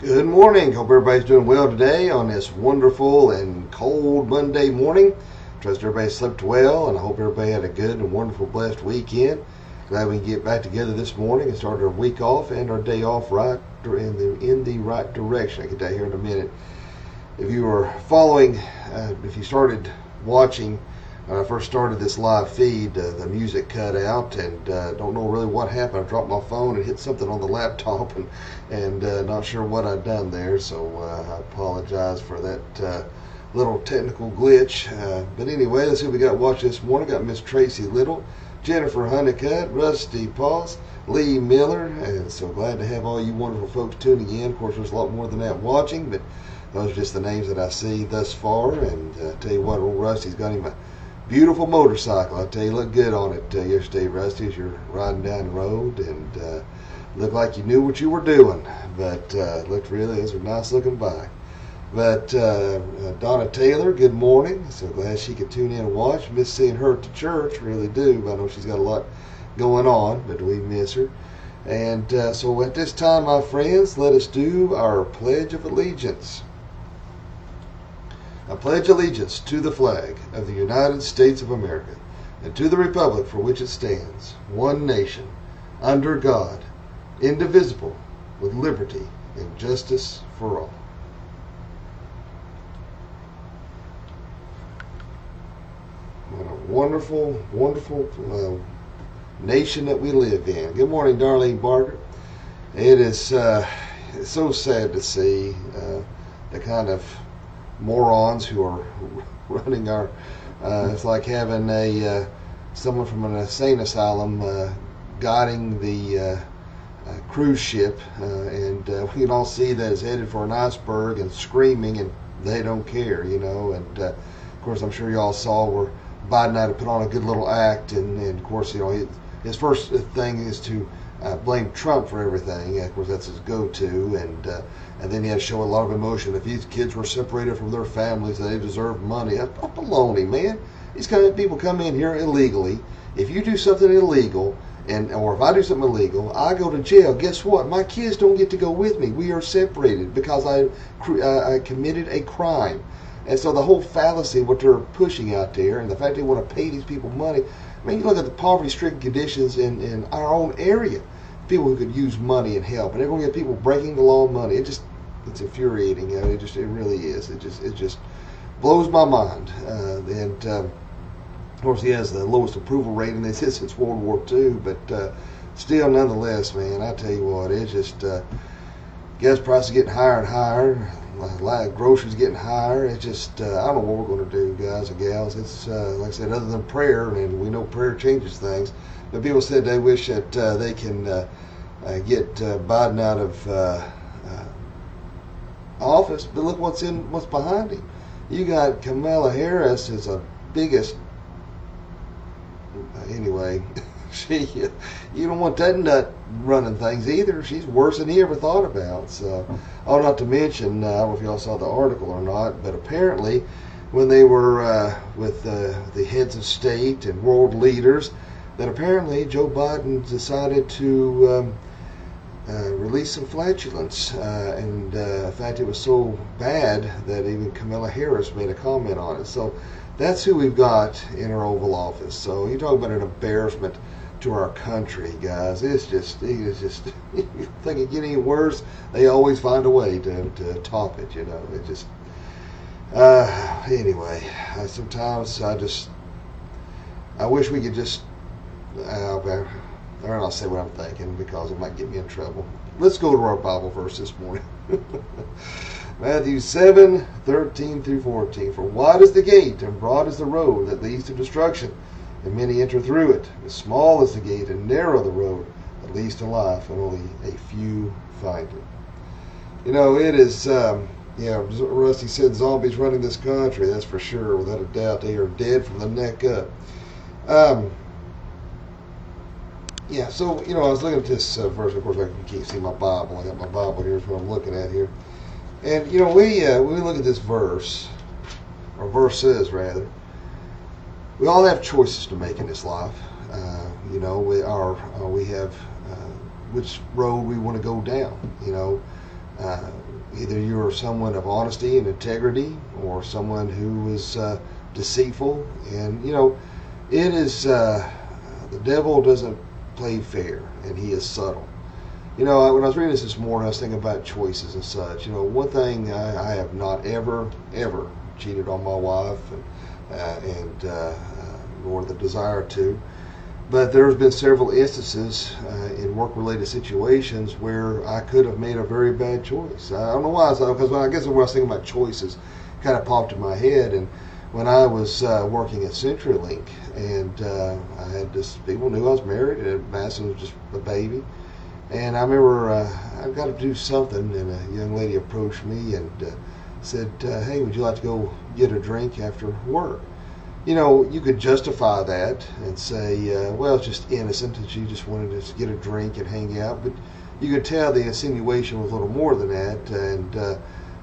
Good morning. Hope everybody's doing well today on this wonderful and cold Monday morning. Trust everybody slept well, and I hope everybody had a good and wonderful, blessed weekend. Glad we can get back together this morning and start our week off and our day off right in the in the right direction. I'll get that here in a minute. If you were following, uh, if you started watching when I first started this live feed, uh, the music cut out, and uh, don't know really what happened. I dropped my phone and hit something on the laptop, and and uh, not sure what I'd done there. So uh, I apologize for that uh, little technical glitch. Uh, but anyway, let's see what we got watch this morning. Got Miss Tracy Little, Jennifer Honeycutt, Rusty Paws, Lee Miller, and so glad to have all you wonderful folks tuning in. Of course, there's a lot more than that watching, but those are just the names that I see thus far. And tell you what, old Rusty's got him a beautiful motorcycle. I tell you, looked good on it uh, yesterday, Rusty, as you're riding down the road, and uh, looked like you knew what you were doing. But uh, looked really, it was a nice looking bike. But uh, uh, Donna Taylor, good morning. So glad she could tune in and watch. Miss seeing her at the church, really do. I know she's got a lot going on, but we miss her. And uh, so at this time, my friends, let us do our Pledge of Allegiance. I pledge allegiance to the flag of the United States of America and to the republic for which it stands, one nation, under God, indivisible, with liberty and justice for all. What a wonderful, wonderful uh, nation that we live in. Good morning, Darlene Barker. It is uh, so sad to see uh, the kind of morons who are running our. Uh, it's like having a uh, someone from an insane asylum uh, guiding the uh, uh, cruise ship, uh, and we can all see that it's headed for an iceberg and screaming, and they don't care, you know. And of course, I'm sure y'all saw where Biden had to put on a good little act, and, and of course, you know, his, his first thing is to uh, blame Trump for everything. Of course, that's his go-to, and uh, and then he had to show a lot of emotion. If these kids were separated from their families, they deserve money. That's baloney, man. These kind of people come in here illegally. If you do something illegal, and or if I do something illegal, I go to jail. Guess what? My kids don't get to go with me. We are separated because I uh, I committed a crime. And so the whole fallacy, what they're pushing out there, and the fact they want to pay these people money. I mean, you look at the poverty-stricken conditions in, in our own area. People who could use money and help, and they're going to get people breaking the law money. It just it's infuriating. I mean, it just it really is. It just it just blows my mind. Uh, and um, of course, he has the lowest approval rating they said since World War II. But uh, still, nonetheless, man, I tell you what, it's just uh, gas prices getting higher and higher. Like groceries getting higher. It's just uh, I don't know what we're going to do, guys and gals. It's uh, like I said, other than prayer, and we know prayer changes things. But people said they wish that uh, they can uh, uh, get uh, Biden out of office. But look what's in what's behind him. You got Kamala Harris as a biggest. Anyway, she you don't want that nut running things either. She's worse than he ever thought about. So, oh, not to mention, uh, I don't know if y'all saw the article or not, but apparently, when they were uh, with uh, the heads of state and world leaders, that apparently Joe Biden decided to um, uh, release some flatulence, uh, and uh, in fact, it was so bad that even Kamala Harris made a comment on it. So. That's who we've got in our Oval Office. So you talk about an embarrassment to our country, guys. It's just, it's just, you think it get any worse, they always find a way to, to top it, you know. It just, uh, anyway, I, sometimes I just, I wish we could just, uh, I'll say what I'm thinking because it might get me in trouble. Let's go to our Bible verse this morning. Matthew 7, 13 through 14. For wide is the gate and broad is the road that leads to destruction, and many enter through it. But small is the gate and narrow the road that leads to life, and only a few find it. You know, it is, um, yeah, Rusty said zombies running this country, that's for sure. Without a doubt, they are dead from the neck up. Um, yeah, so, you know, I was looking at this uh, verse. Of course, I can't see my Bible. I got my Bible here, is what I'm looking at here. And you know, we uh, we look at this verse, or verses rather, we all have choices to make in this life. Uh, you know, we are uh, we have uh, which road we want to go down. You know, uh, either you're someone of honesty and integrity or someone who is uh, deceitful. And, you know, it is, uh, the devil doesn't play fair and he is subtle. You know, when I was reading this this morning, I was thinking about choices and such. You know, one thing I, I have not ever, ever cheated on my wife, and, and uh, uh nor the desire to. But there's been several instances uh, in work-related situations where I could have made a very bad choice. I don't know why, because I guess when I was thinking about choices, kind of popped in my head. And when I was uh, working at CenturyLink, and uh, I had this, people knew I was married, and Madison was just a baby. And I remember uh, I got to do something, and a young lady approached me and uh, said, uh, "Hey, would you like to go get a drink after work?" you know, you could justify that and say, uh, well, it's just innocent that she just wanted to get a drink and hang out. But you could tell the insinuation was a little more than that. And uh,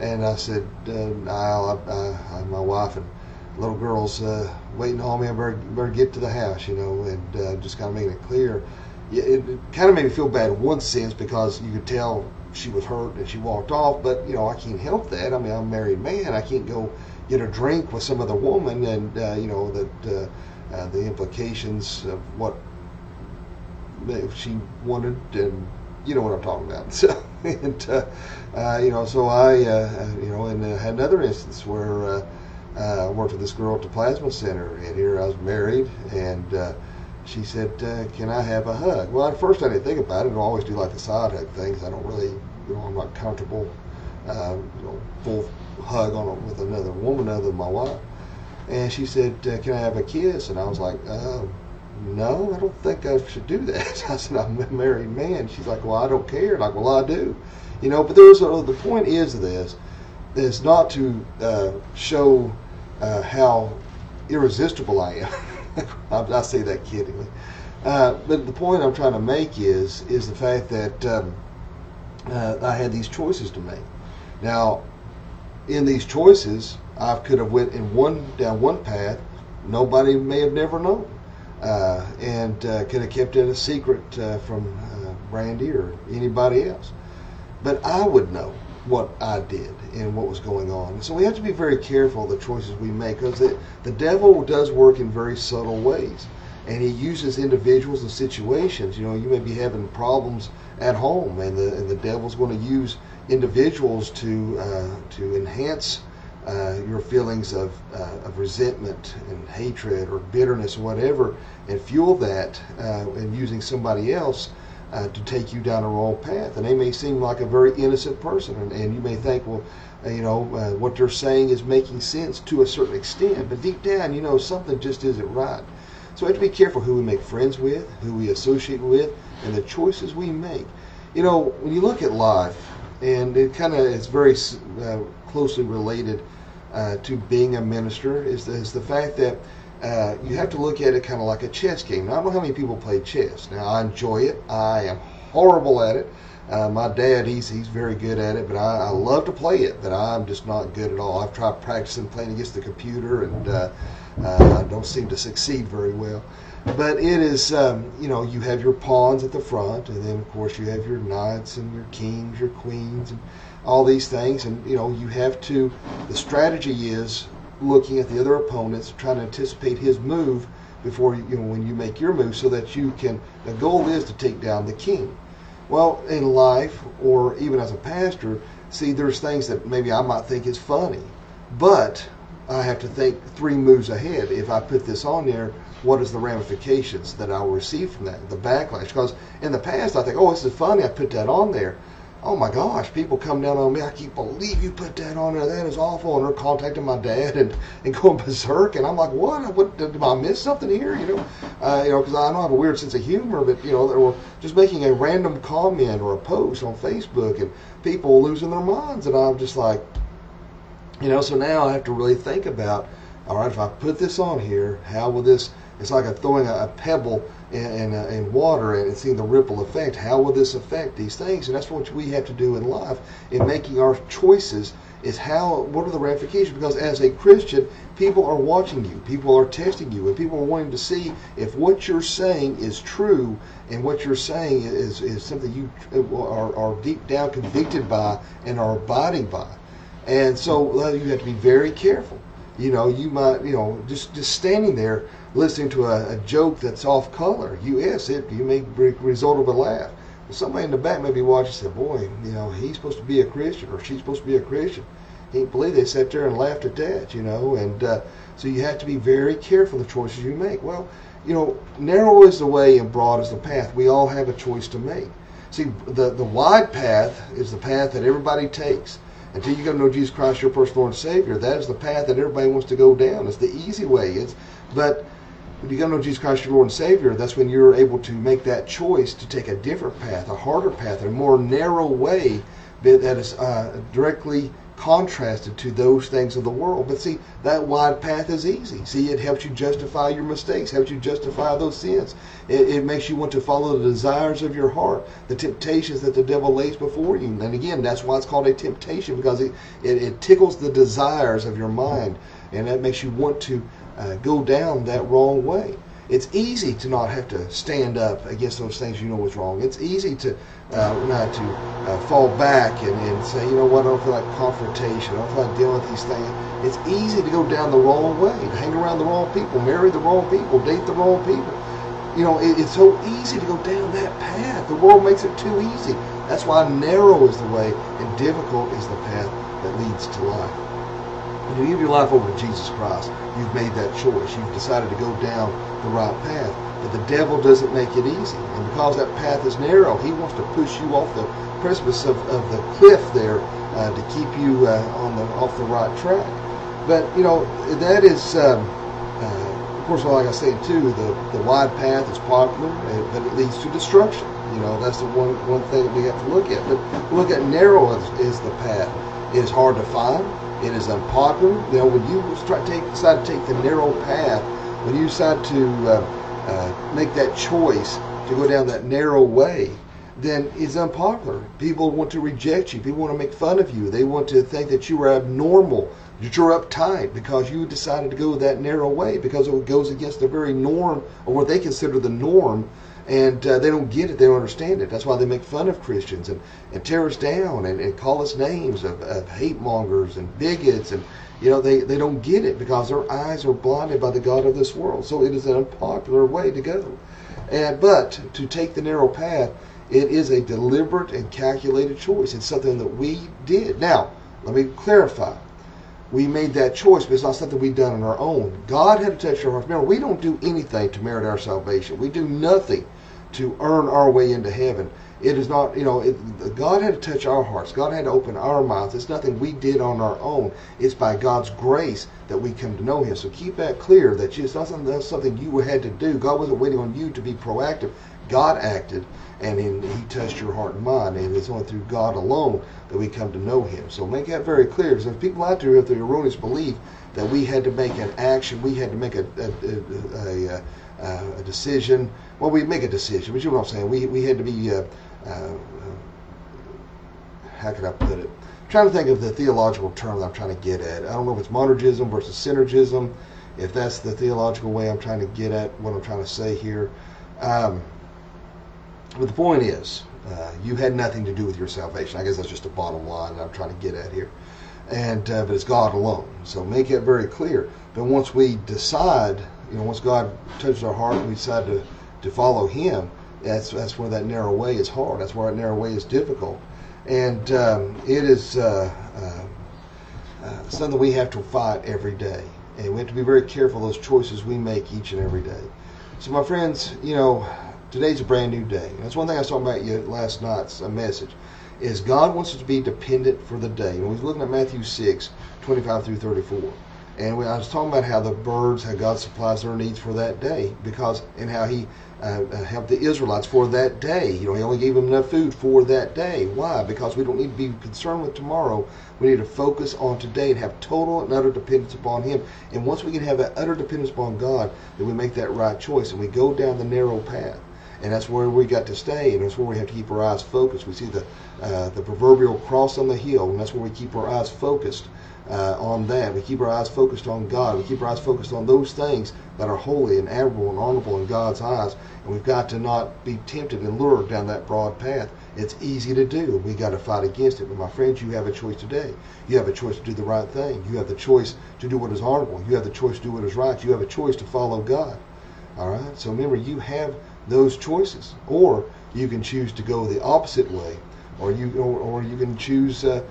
and I said, uh, I, I, my wife and little girls uh, waiting on me. I better, better get to the house, you know, and uh, just kind of making it clear. It, it kind of made me feel bad in one sense because you could tell she was hurt and she walked off. But you know, I can't help that. I mean, I'm a married man. I can't go get a drink with some other woman, and uh, you know that uh, uh, the implications of what she wanted, and you know what I'm talking about. So, and uh, uh, you know, so I, you know, and had another instance where I worked with this girl at the plasma center, and here I was married, and she said, uh, "Can I have a hug?" Well, at first I didn't think about it. I always do like the side hug things. I don't really, you know, I'm not comfortable, uh, you know, full hug on a, with another woman other than my wife. And she said, uh, "Can I have a kiss?" And I was like, uh, "No, I don't think I should do that." I said, "I'm a married man." She's like, "Well, I don't care." Like, "Well, I do," you know. But there's a, the point is this is not to uh, show uh, how irresistible I am. I, I, say that kiddingly. Uh, but the point I'm trying to make is is the fact that um, uh, I had these choices to make. Now, in these choices, I could have went in one down one path. Nobody may have never known, uh, and uh, could have kept it a secret uh, from uh, Brandy or anybody else. But I would know what I did and what was going on. So we have to be very careful the choices we make because the, the devil does work in very subtle ways. And he uses individuals and situations. You know, you may be having problems at home, and the and the devil's going to use individuals to uh, to enhance uh, your feelings of, uh, of resentment and hatred or bitterness or whatever, and fuel that uh, and using somebody else uh, to take you down a wrong path. And they may seem like a very innocent person, and, and you may think, well, uh, you know, what they're saying is making sense to a certain extent, but deep down, you know, something just isn't right. So we have to be careful who we make friends with, who we associate with, and the choices we make. You know, when you look at life, and it kind of is very uh, closely related uh, to being a minister is the, is the fact that uh, you have to look at it kind of like a chess game. Now, I don't know how many people play chess. Now, I enjoy it. I am horrible at it. Uh, my dad, he's he's very good at it, but I, I love to play it, but I'm just not good at all. I've tried practicing playing against the computer, and uh, uh, don't seem to succeed very well. But it is, um, you know, you have your pawns at the front, and then of course you have your knights and your kings, your queens, and all these things. And you know, you have to. The strategy is looking at the other opponents, trying to anticipate his move before you know when you make your move, so that you can. The goal is to take down the king. Well, in life, or even as a pastor, see, there's things that maybe I might think is funny, but I have to think three moves ahead. If I put this on there, what is the ramifications that I will receive from that, the backlash. Because in the past, I think, oh, this is funny, I put that on there. Oh my gosh, people come down on me. I can't believe you put that on there. That is awful. And they're contacting my dad and, and going berserk. And I'm like, what? What did I miss something here? You know, uh, you know, because I I have a weird sense of humor, but you know, they were just making a random comment or a post on Facebook, and people losing their minds. And I'm just like, you know, so now I have to really think about, all right, if I put this on here, how will this it's like a throwing a, a pebble and, and, uh, and water and seeing the ripple effect. How will this affect these things? And that's what we have to do in life in making our choices is how what are the ramifications because as a christian people are watching you people are testing you and people are wanting to see if what you're saying is true and what you're saying is, is something you are, are deep down convicted by and are abiding by and so you have to be very careful you know you might you know just just standing there listening to a, a joke that's off color you yes it you may result of a laugh somebody in the back may be watching say, boy, you know, he's supposed to be a Christian or she's supposed to be a Christian. He believe they sat there and laughed at that, you know. And uh, so you have to be very careful the choices you make. Well, you know, narrow is the way and broad is the path. We all have a choice to make. See, the, the wide path is the path that everybody takes. Until you come to know Jesus Christ, your personal Lord and Savior, that is the path that everybody wants to go down. It's the easy way. It's, but when you come to know Jesus Christ, your Lord and Savior, that's when you're able to make that choice to take a different path, a harder path, a more narrow way that is uh, directly contrasted to those things of the world. But see, that wide path is easy. See, it helps you justify your mistakes, helps you justify those sins. It, it, makes you want to follow the desires of your heart, the temptations that the devil lays before you. And again, that's why it's called a temptation because it, it, it tickles the desires of your mind, and that makes you want to uh, go down that wrong way. It's easy to not have to stand up against those things you know is wrong. It's easy to uh, not to uh, fall back and, and say, you know what, I don't feel like confrontation. I don't feel like dealing with these things. It's easy to go down the wrong way, to hang around the wrong people, marry the wrong people, date the wrong people. You know, it, it's so easy to go down that path. The world makes it too easy. That's why narrow is the way and difficult is the path that leads to life. When you give your life over to Jesus Christ, you've made that choice. You've decided to go down the right path. But the devil doesn't make it easy. And because that path is narrow, he wants to push you off the precipice of, of the cliff there uh, to keep you uh, on the off the right track. But, you know, that is, um, uh, of course, like I said, too, the, the wide path is popular, uh, but it leads to destruction. You know, that's the one, one thing that we have to look at. But look at narrow is, is the path. It is hard to find it is unpopular. You know, when you try take, decide to take the narrow path, when you decide to uh, uh, make that choice to go down that narrow way, then it's unpopular. People want to reject you. People want to make fun of you. They want to think that you are abnormal, that you're uptight because you decided to go that narrow way because it goes against the very norm or what they consider the norm and uh, they don't get it, they don't understand it. That's why they make fun of Christians and, and tear us down and, and call us names of, of hate mongers and bigots and you know they, they don't get it because their eyes are blinded by the God of this world. So it is an unpopular way to go. And but to take the narrow path, it is a deliberate and calculated choice. It's something that we did. Now, let me clarify we made that choice, but it's not something we've done on our own. God had to touch our hearts. Remember, we don't do anything to merit our salvation. We do nothing to earn our way into heaven. It is not, you know, it, God had to touch our hearts. God had to open our mouths. It's nothing we did on our own. It's by God's grace that we come to know Him. So keep that clear that it's not something, that's something you had to do. God wasn't waiting on you to be proactive. God acted, and He touched your heart and mind. And it's only through God alone that we come to know Him. So make that very clear. Because if people out there have the erroneous belief that we had to make an action, we had to make a, a, a, a uh, a decision. Well, we make a decision, but you know what I'm saying. We we had to be. Uh, uh, how can I put it? I'm trying to think of the theological term that I'm trying to get at. I don't know if it's monergism versus synergism. If that's the theological way I'm trying to get at what I'm trying to say here. Um, but the point is, uh, you had nothing to do with your salvation. I guess that's just a bottom line that I'm trying to get at here. And uh, but it's God alone. So make it very clear. But once we decide you know, once God touches our heart and we decide to, to follow Him, that's that's where that narrow way is hard. That's where that narrow way is difficult, and um, it is uh, uh, uh, something we have to fight every day, and we have to be very careful those choices we make each and every day. So, my friends, you know, today's a brand new day. That's one thing I was talking about you last night's a message. Is God wants us to be dependent for the day. And we're looking at Matthew 6, 25 through 34. And we, I was talking about how the birds, how God supplies their needs for that day, because and how He uh, uh, helped the Israelites for that day. You know, He only gave them enough food for that day. Why? Because we don't need to be concerned with tomorrow. We need to focus on today and have total and utter dependence upon Him. And once we can have that utter dependence upon God, then we make that right choice and we go down the narrow path and that's where we got to stay, and that's where we have to keep our eyes focused. We see the uh, the proverbial cross on the hill, and that's where we keep our eyes focused uh, on that. We keep our eyes focused on God. We keep our eyes focused on those things that are holy and admirable and honorable in God's eyes. And we've got to not be tempted and lured down that broad path. It's easy to do. We got to fight against it. But my friends, you have a choice today. You have a choice to do the right thing. You have the choice to do what is honorable. You have the choice to do what is right. You have a choice to follow God. All right. So remember, you have those choices, or you can choose to go the opposite way, or you or, or you can choose uh,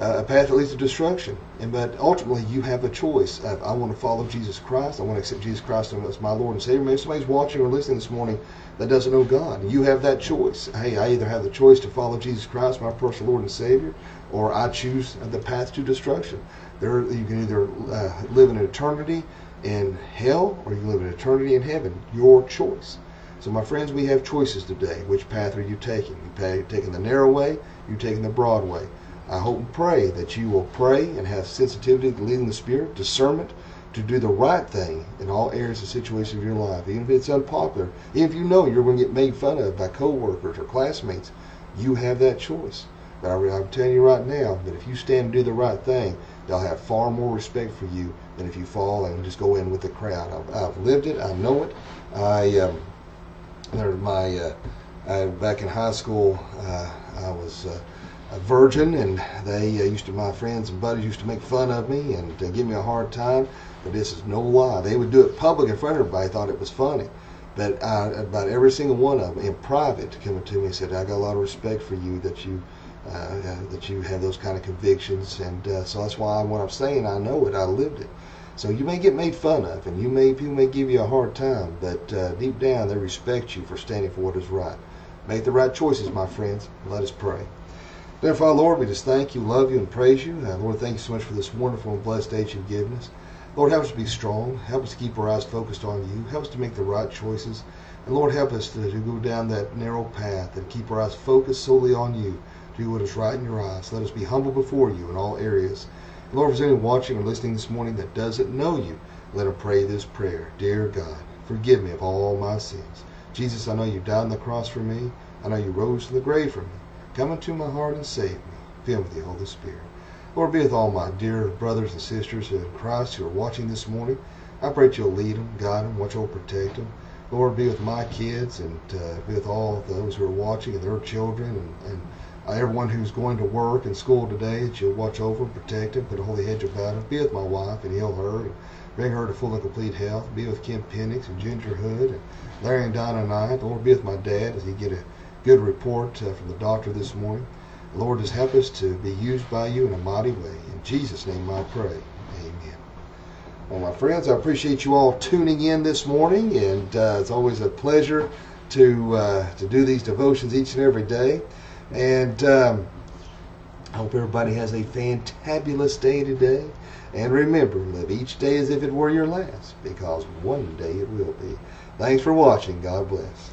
a path that leads to destruction. And but ultimately, you have a choice. Of, I want to follow Jesus Christ. I want to accept Jesus Christ as my Lord and Savior. Maybe somebody's watching or listening this morning that doesn't know God. You have that choice. Hey, I either have the choice to follow Jesus Christ, my personal Lord and Savior, or I choose the path to destruction. There, you can either uh, live in eternity in hell, or you live in eternity in heaven. Your choice. So, my friends, we have choices today. Which path are you taking? You taking the narrow way? You taking the broad way? I hope and pray that you will pray and have sensitivity to leading the Spirit, discernment to do the right thing in all areas and situations of your life, even if it's unpopular, if you know you're going to get made fun of by coworkers or classmates. You have that choice. But I, am telling you right now that if you stand and do the right thing, they'll have far more respect for you than if you fall and just go in with the crowd. I've, I've lived it. I know it. I um, my uh, I, back in high school, uh, I was uh, a virgin, and they uh, used to my friends and buddies used to make fun of me and uh, give me a hard time. But this is no lie. They would do it public in front of everybody. Thought it was funny. But I, about every single one of them in private coming to me and said, "I got a lot of respect for you that you." Uh, uh, that you have those kind of convictions, and uh, so that's why what I'm saying, I know it, I lived it. So you may get made fun of, and you may people may give you a hard time, but uh, deep down they respect you for standing for what is right. Make the right choices, my friends. Let us pray. Father, Lord, we just thank you, love you, and praise you. Uh, Lord, thank you so much for this wonderful and blessed day you've given us. Lord, help us to be strong. Help us to keep our eyes focused on you. Help us to make the right choices. And Lord, help us to, to go down that narrow path and keep our eyes focused solely on you. Do what is right in your eyes. Let us be humble before you in all areas. Lord, if there's anyone watching or listening this morning that doesn't know you, let them pray this prayer. Dear God, forgive me of all my sins. Jesus, I know you died on the cross for me. I know you rose from the grave for me. Come into my heart and save me. Fill me with the Holy Spirit. Lord, be with all my dear brothers and sisters in Christ who are watching this morning. I pray that you'll lead them, guide them, watch over, protect them. Lord, be with my kids and uh, be with all those who are watching and their children and, and uh, everyone who's going to work and school today, that you'll watch over, and protect them, put a holy hedge about them. Be with my wife and heal her and bring her to full and complete health. Be with Kim Penix and Ginger Hood and Larry and Donna Knight. Lord, be with my dad as he get a good report uh, from the doctor this morning. Lord, just help us to be used by you in a mighty way. In Jesus' name I pray. Amen. Well, my friends, I appreciate you all tuning in this morning, and uh, it's always a pleasure to uh, to do these devotions each and every day. And um, I hope everybody has a fantabulous day today. And remember, live each day as if it were your last, because one day it will be. Thanks for watching. God bless.